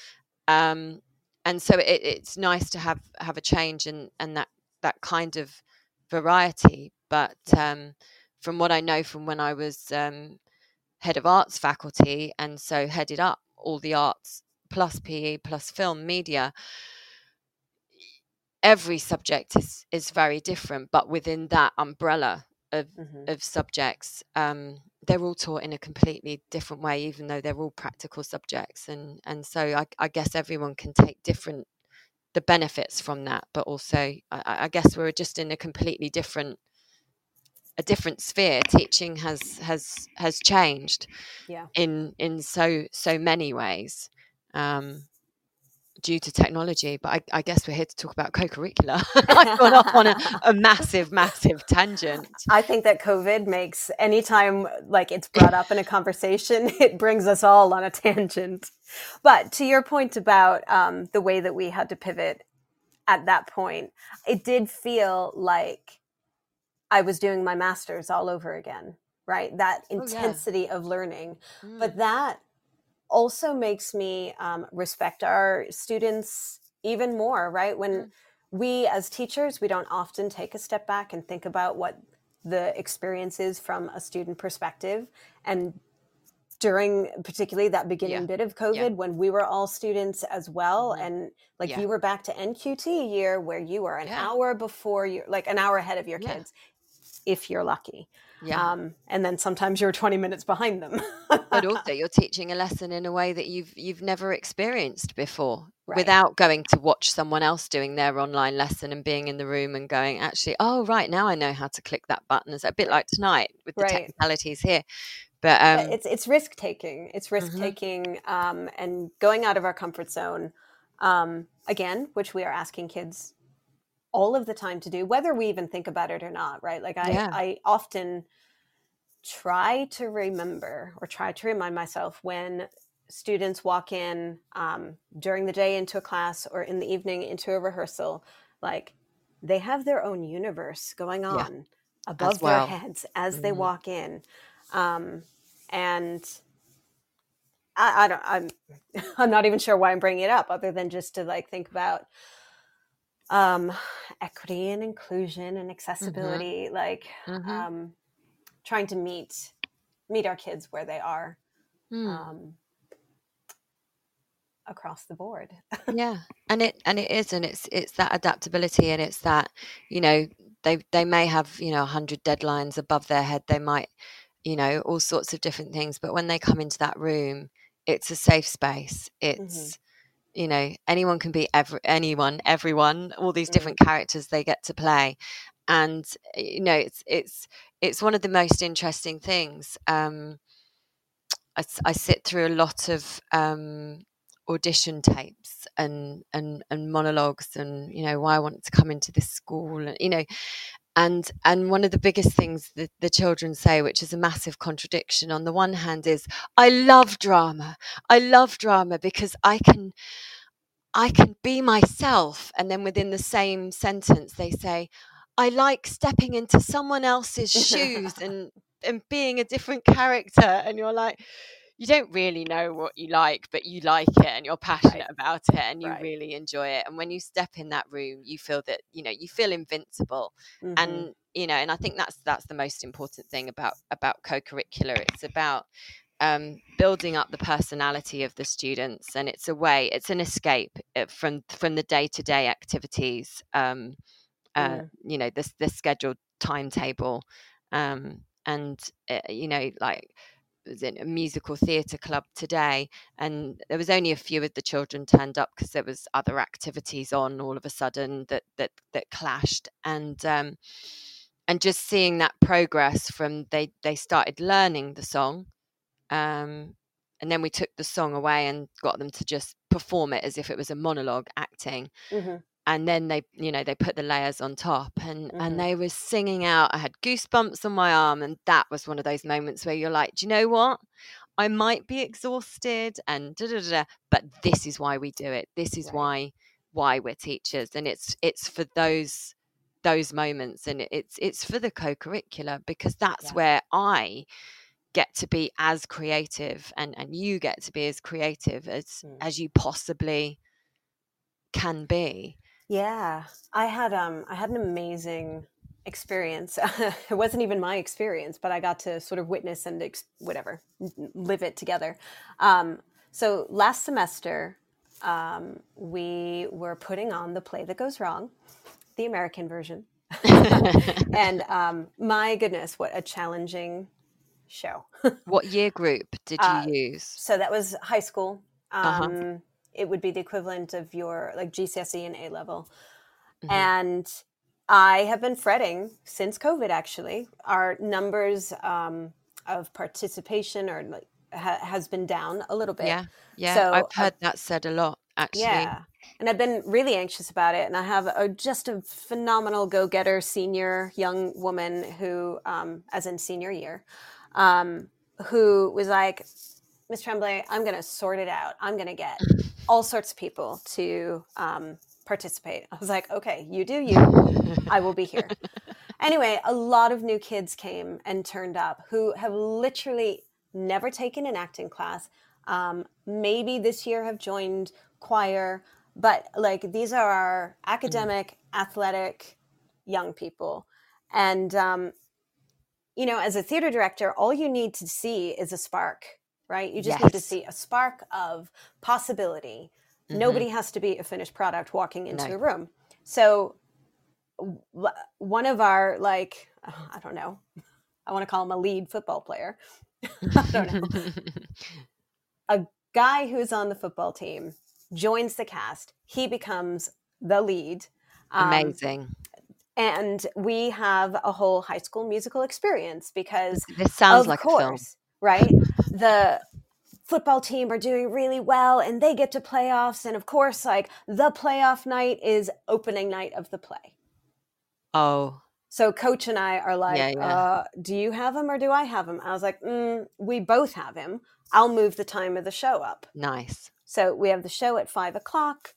um and so it, it's nice to have have a change and and that that kind of variety but um from what i know from when i was um head of arts faculty and so headed up all the arts plus pe plus film media every subject is is very different but within that umbrella of Mhm. of subjects um they're all taught in a completely different way even though they're all practical subjects and and so i, I guess everyone can take different the benefits from that but also I, I guess we're just in a completely different a different sphere teaching has has has changed Yeah. in in so so many ways um due to technology but I, I guess we're here to talk about co-curricular (laughs) i've gone off on a, a massive massive tangent I think that COVID makes anytime like it's brought up in a conversation, (laughs) it brings us all on a tangent. But to your point about um, the way that we had to pivot at that point, it did feel like I was doing my master's all over again, right? That Oh, yeah. intensity of learning. Mm. But that also makes me um, respect our students even more, right? When Mm. we as teachers, we don't often take a step back and think about what the experience is from a student perspective. And during particularly that beginning Yeah. bit of COVID, when we were all students as well, Mhm. and like Yeah. you were back to NQT year where you were an Yeah. hour before you, like an hour ahead of your Yeah. kids, if you're lucky. Yeah Um, and then sometimes you're 20 minutes behind them. but (laughs) also you're teaching a lesson in a way that you've you've never experienced before Right. without going to watch someone else doing their online lesson and being in the room and going actually oh right now i know how to click that button it's a bit like tonight with the Right. technicalities here but um it's it's risk taking. It's risk Mhm. taking um, and going out of our comfort zone. Um, again, which we are asking kids all of the time to do, whether we even think about it or not. Right? Like I, Yeah. I often try to remember or try to remind myself when students walk in um, during the day into a class or in the evening into a rehearsal, like they have their own universe going on above well. their heads as they Mhm. walk in. Um, and I, I don't, I'm, (laughs) I'm not even sure why I'm bringing it up other than just to like think about um, equity and inclusion and accessibility, like mhm, um, trying to meet, meet our kids where they are mm. um, across the board. yeah (laughs) and it and it is and it's it's that adaptability and it's that you know they they may have you know 100 deadlines above their head they might you know all sorts of different things but when they come into that room it's a safe space it's you know anyone can be every anyone everyone all these Mhm. different characters they get to play and you know it's it's it's one of the most interesting things um I, I sit through a lot of um, audition tapes and, and and monologues and you know why I wanted to come into this school and you know and and one of the biggest things that the children say which is a massive contradiction on the one hand is I love drama. I love drama because I can I can be myself. And then within the same sentence they say I like stepping into someone else's (laughs) shoes and and being a different character. And you're like you don't really know what you like but you like it and you're passionate Right. about it and you Right. really enjoy it and when you step in that room you feel that you know you feel invincible Mhm. and you know and i think that's that's the most important thing about about co-curricular it's about um, building up the personality of the students and it's a way it's an escape uh, from from the day-to-day activities um, uh, Mm. you know the, the scheduled timetable um, and uh, you know like was in a musical theatre club today and there was only a few of the children turned up because there was other activities on all of a sudden that that that clashed and um and just seeing that progress from they they started learning the song um and then we took the song away and got them to just perform it as if it was a monologue acting Mhm. And then they you know they put the layers on top and Mhm. and they were singing out i had goosebumps on my arm and that was one of those moments where you're like do you know what i might be exhausted and da, da, da, da, but this is why we do it this is Right. why why we're teachers and it's it's for those those moments and it's it's for the co-curricular because that's Yeah. where i get to be as creative and and you get to be as creative as Mm. as you possibly can be Yeah, I had um I had an amazing experience. (laughs) it wasn't even my experience, but I got to sort of witness and ex- whatever live it together. Um, so last semester, um, we were putting on the play that goes wrong, the American version, (laughs) (laughs) and um, my goodness, what a challenging show. What year group did you Uh, use? So that was high school. Uh-huh. It would be the equivalent of your like GCSE and A level. Mhm. And I have been fretting since COVID. Actually, our numbers um, of participation or like ha- has been down a little bit. Yeah, yeah. So, I've uh, heard that said a lot, actually. Yeah. And I've been really anxious about it. And I have a, just a phenomenal go getter senior young woman who, um, as in senior year, um, who was like, Miss Tremblay, I'm going to sort it out. I'm going to get (laughs) all sorts of people to um, participate. I was like, okay, you do you. I will be here. (laughs) anyway, a lot of new kids came and turned up who have literally never taken an acting class. Um, maybe this year have joined choir, but like these are our academic, athletic young people. And, um, you know, as a theater director, all you need to see is a spark, right? You just need to see a spark of possibility. Mhm. Nobody has to be a finished product walking into No. a room. So, w- one of our, like, (sighs) I don't know, I want to call him a lead football player. (laughs) I don't know. (laughs) A guy who's on the football team joins the cast. He becomes the lead. Um, Amazing. and we have a whole high school musical experience because This sounds like a film. course, right? The football team are doing really well and they get to playoffs. And of course, like the playoff night is opening night of the play. Oh, So coach and I are like, Yeah, yeah. Uh, do you have him or do I have him? I was like, mm, we both have him. I'll move the time of the show up. nice. So we have the show at five o'clock.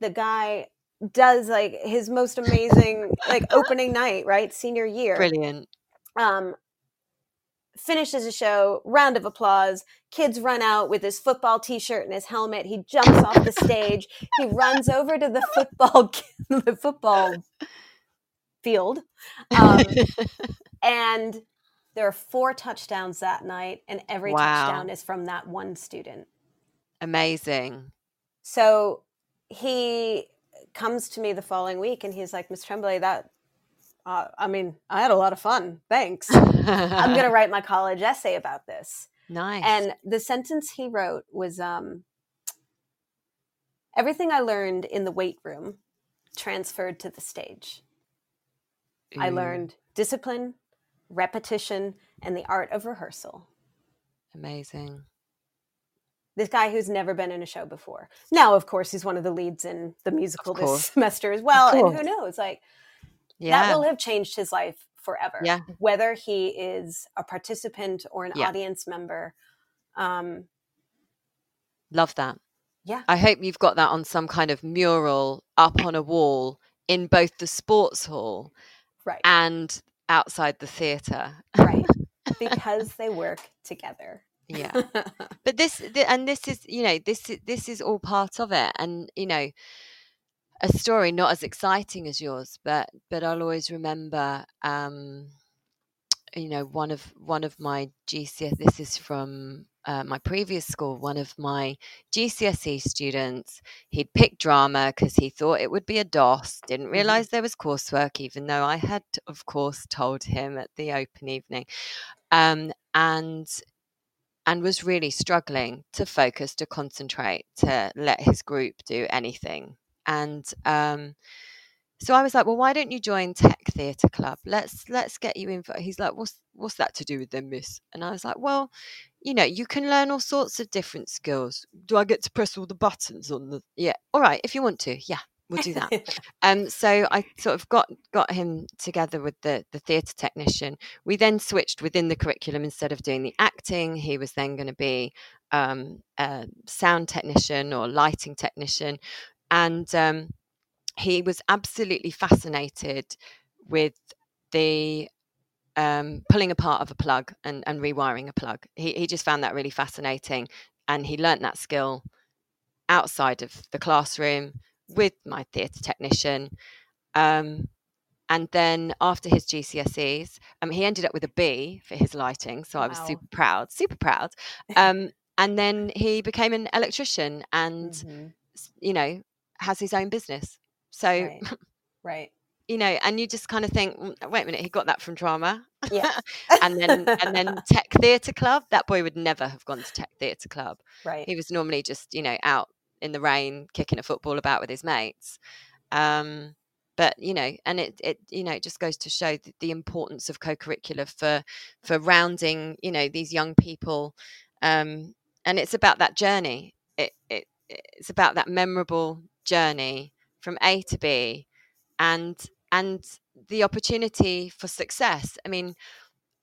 The guy does like his most amazing like opening night, right? Senior year. Brilliant. um, finishes the show, round of applause. Kids run out with his football T-shirt and his helmet. He jumps off the stage. He runs over to the football (laughs) the football field, um, and there are four touchdowns that night, and every Wow. touchdown is from that one student. Amazing. So he comes to me the following week, and he's like, "Miss Tremblay, that." Uh, I mean, I had a lot of fun. Thanks. I'm going (laughs) to write my college essay about this. nice. And the sentence he wrote was um, Everything I learned in the weight room transferred to the stage. I learned discipline, repetition, and the art of rehearsal. amazing. This guy who's never been in a show before. Now, of course, he's one of the leads in the musical this semester as well. And who knows? Like, Yeah. that will have changed his life forever. Yeah. Whether he is a participant or an Yeah. audience member. Um, Love that. Yeah. I hope you've got that on some kind of mural up on a wall in both the sports hall right and outside the theatre. right (laughs) because they work together yeah. (laughs) But this th- and this is, you know, this this is all part of it and you know, a story not as exciting as yours, but but I'll always remember um you know one of one of my GCSE this is from uh, my previous school one of my GCSE students he'd picked drama because he thought it would be a DOS didn't Mhm. realize there was coursework even though I had of course told him at the open evening um, and and was really struggling to focus to concentrate to let his group do anything and um, so I was like, well, why don't you join Tech Theatre Club? Let's let's get you in. For, he's like, what's what's that to do with them, Miss? And I was like, well, you know, you can learn all sorts of different skills. Do I get to press all the buttons on the? Yeah, all right, if you want to, yeah, we'll do that. (laughs) um, so I sort of got got him together with the the theatre technician. We then switched within the curriculum instead of doing the acting. He was then going to be um, a sound technician or lighting technician, and um, he was absolutely fascinated with the um, pulling apart of a plug and, and rewiring a plug. He, he just found that really fascinating. And he learnt that skill outside of the classroom with my theatre technician. Um, and then after his GCSEs, um, he ended up with a B for his lighting. So I was super proud, super proud. (laughs) Um, and then he became an electrician and, Mhm. you know, has his own business. So, right right you know, and you just kind of think, "Mm, wait a minute, he got that from drama. yeah (laughs) and then and then Tech Theatre Club. That boy would never have gone to Tech Theatre Club. (laughs) right He was normally just, you know, out in the rain kicking a football about with his mates. Um, but you know, and it it you know it just goes to show the, the importance of co-curricular for for rounding you know these young people, um, and it's about that journey. It, it it's about that memorable journey from A to B, and and the opportunity for success. I mean,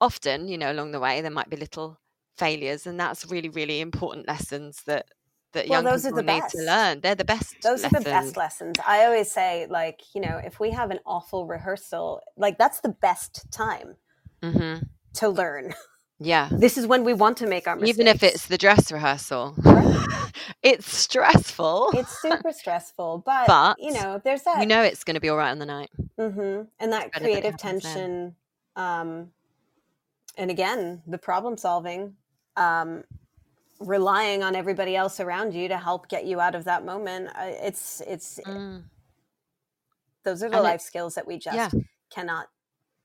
often you know along the way there might be little failures, and that's really really important lessons that that Well, young those are people the need best. to learn. They're the best. those are the best lessons. lessons i always say like you know if we have an awful rehearsal like that's the best time hmm to learn (laughs) Yeah. this is when we want to make our mistakes Even if it's the dress rehearsal, (laughs) it's stressful. it's super stressful (laughs) but, But you know there's that you know it's going to be all right on the night. hmm and that it creative tension um and again the problem solving um relying on everybody else around you to help get you out of that moment uh, it's it's Mm. those are the And life skills that we just yeah. cannot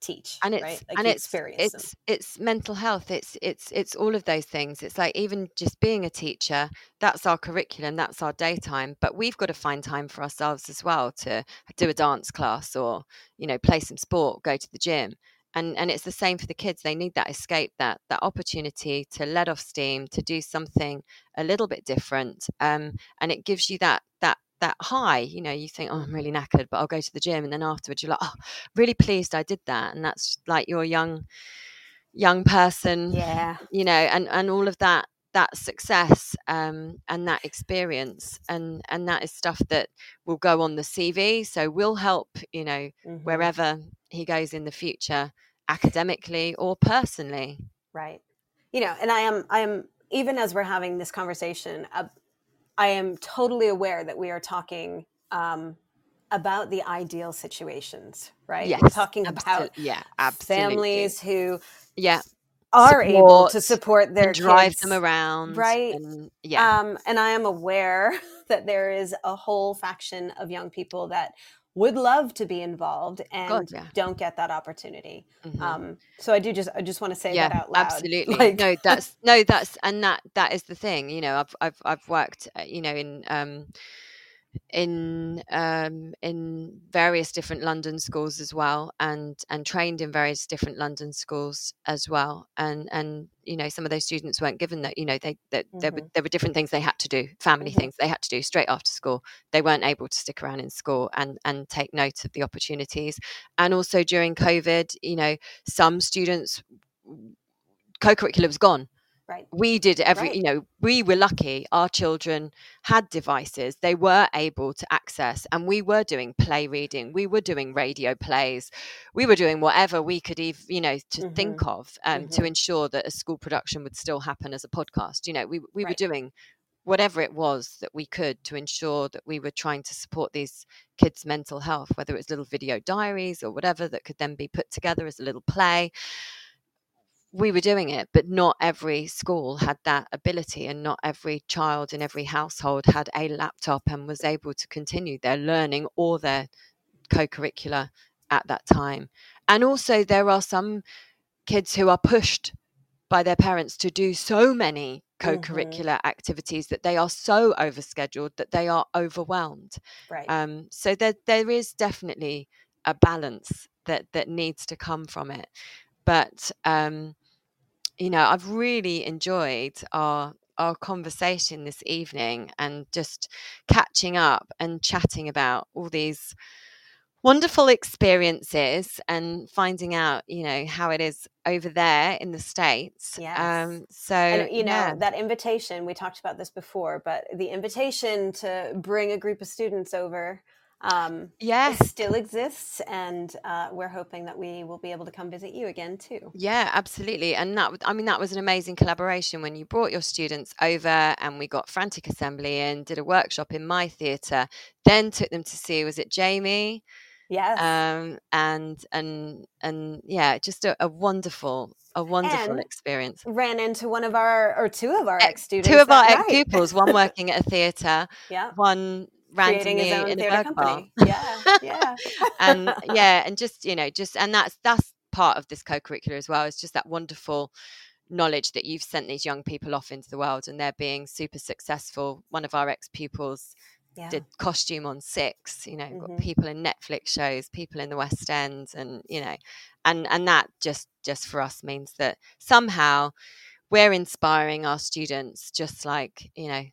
teach and it's right? Like and it's experience them. it's it's mental health it's it's it's all of those things. It's like even just being a teacher that's our curriculum that's our daytime but we've got to find time for ourselves as well to do a dance class or you know play some sport go to the gym. And and it's the same for the kids they need that escape that that opportunity to let off steam to do something a little bit different um and it gives you that that that high you know you think oh i'm really knackered but i'll go to the gym and then afterwards you're like oh really pleased I did that. And that's like your young young person, yeah you know, and, and all of that that success um, and that experience and and that is stuff that will go on the CV. So will help, you know, Mhm. wherever he goes in the future, academically or personally. right you know and i am i am even as we're having this conversation uh, i am totally aware that we are talking um about the ideal situations right Yes, we're talking absolute- about yeah, absolutely. families who yeah, are able to Support support their drive kids. them around, right? And, yeah, Um, and I am aware (laughs) that there is a whole faction of young people that would love to be involved and yeah. don't get that opportunity. mhm. Um, so I do just I just want to say yeah, that out loud. (laughs) absolutely. Like- no, that's no, that's and that that is the thing. You know, I've I've I've worked, uh, you know, in um in um in various different London schools as well, and and trained in various different London schools as well. And and you know, some of those students weren't given that. You know, they that there were there were different things they had to do, family Mhm. things they had to do straight after school. They weren't able to stick around in school and and take note of the opportunities. And also during COVID, you know, some students co-curriculum was gone Right. we did every Right. you know we were lucky our children had devices they were able to access and we were doing play reading we were doing radio plays we were doing whatever we could even you know to Mm-hmm. think of um, to ensure that a school production would still happen as a podcast you know we, we were doing whatever it was that we could to ensure that we were trying to support these kids mental health whether it was little video diaries or whatever that could then be put together as a little play we were doing it, but not every school had that ability, and not every child in every household had a laptop and was able to continue their learning or their co curricular at that time. And also, there are some kids who are pushed by their parents to do so many co curricular activities that they are so overscheduled that they are overwhelmed. Right. Um, so there there is definitely a balance that that needs to come from it. But um, you know, I've really enjoyed our our conversation this evening and just catching up and chatting about all these wonderful experiences and finding out, you know, how it is over there in the states. Yes. Um, so and you know yeah. that invitation we talked about this before but the invitation to bring a group of students over um Yes. still exists and uh, we're hoping that we will be able to come visit you again too Yeah, absolutely. And that, I mean, that was an amazing collaboration when you brought your students over and we got Frantic Assembly in, did a workshop in my theatre, then took them to see, was it Jamie? yes Um, and, and, and yeah, just a, a wonderful, a wonderful And experience. ran into one of our or two of our ex students Two of our ex pupils, one working at a theatre, (laughs) yeah one randomly his own in a burger bar. company yeah (laughs) yeah and (laughs) yeah and just you know just and that's that's part of this co-curricular as well it's just that wonderful knowledge that you've sent these young people off into the world and they're being super successful one of our ex-pupils yeah did costume on six you know got Mhm. people in netflix shows people in the west end and you know and and that just just for us means that somehow we're inspiring our students just like you know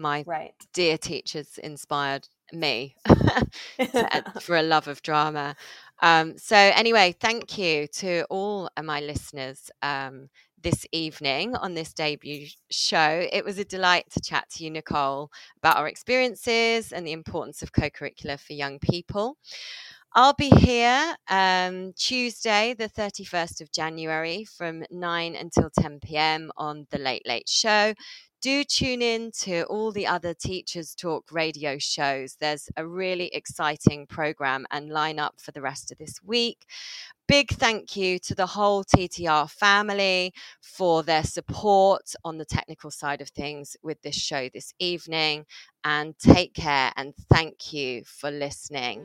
my right dear teachers inspired me (laughs) (laughs) for a love of drama. Um, so, anyway, thank you to all of my listeners um, this evening on this debut show. It was a delight to chat to you, Nicole, about our experiences and the importance of co curricular for young people. I'll be here um, Tuesday, the 31st of January from 9 until 10 pm on The Late Late Show. Do tune in to all the other Teachers Talk radio shows. There's a really exciting program and lineup for the rest of this week. Big thank you to the whole TTR family for their support on the technical side of things with this show this evening. And take care and thank you for listening.